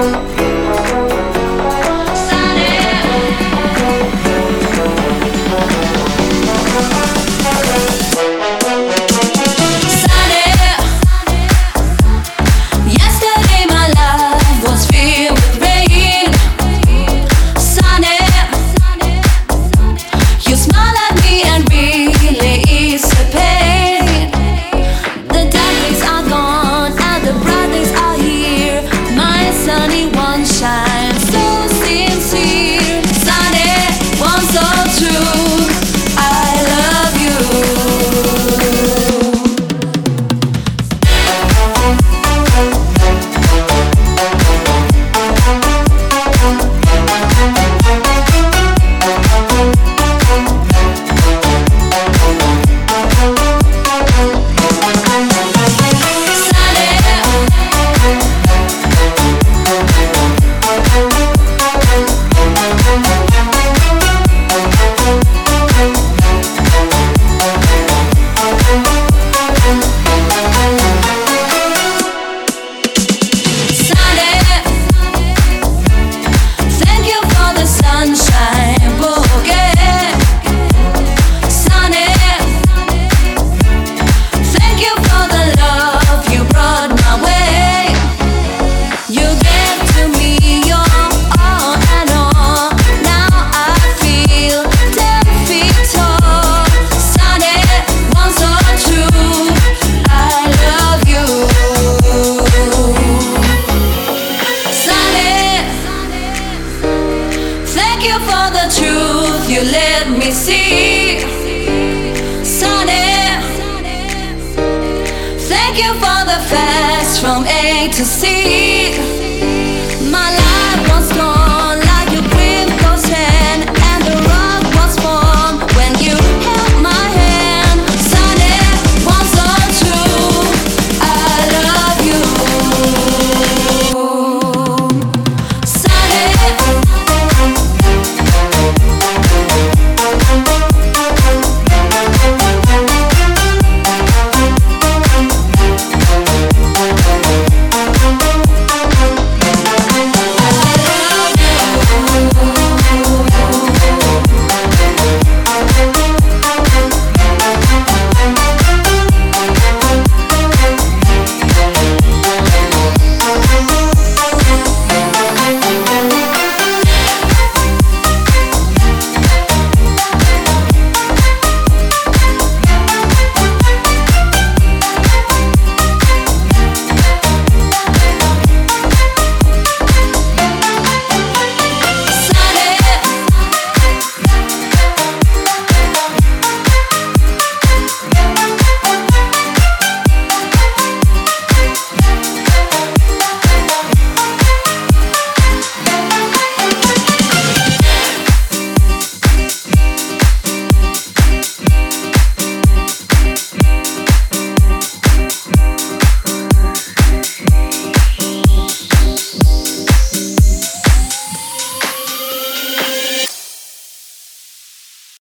you know the truth, you let me see. Sunny, thank you for the facts from A to C. My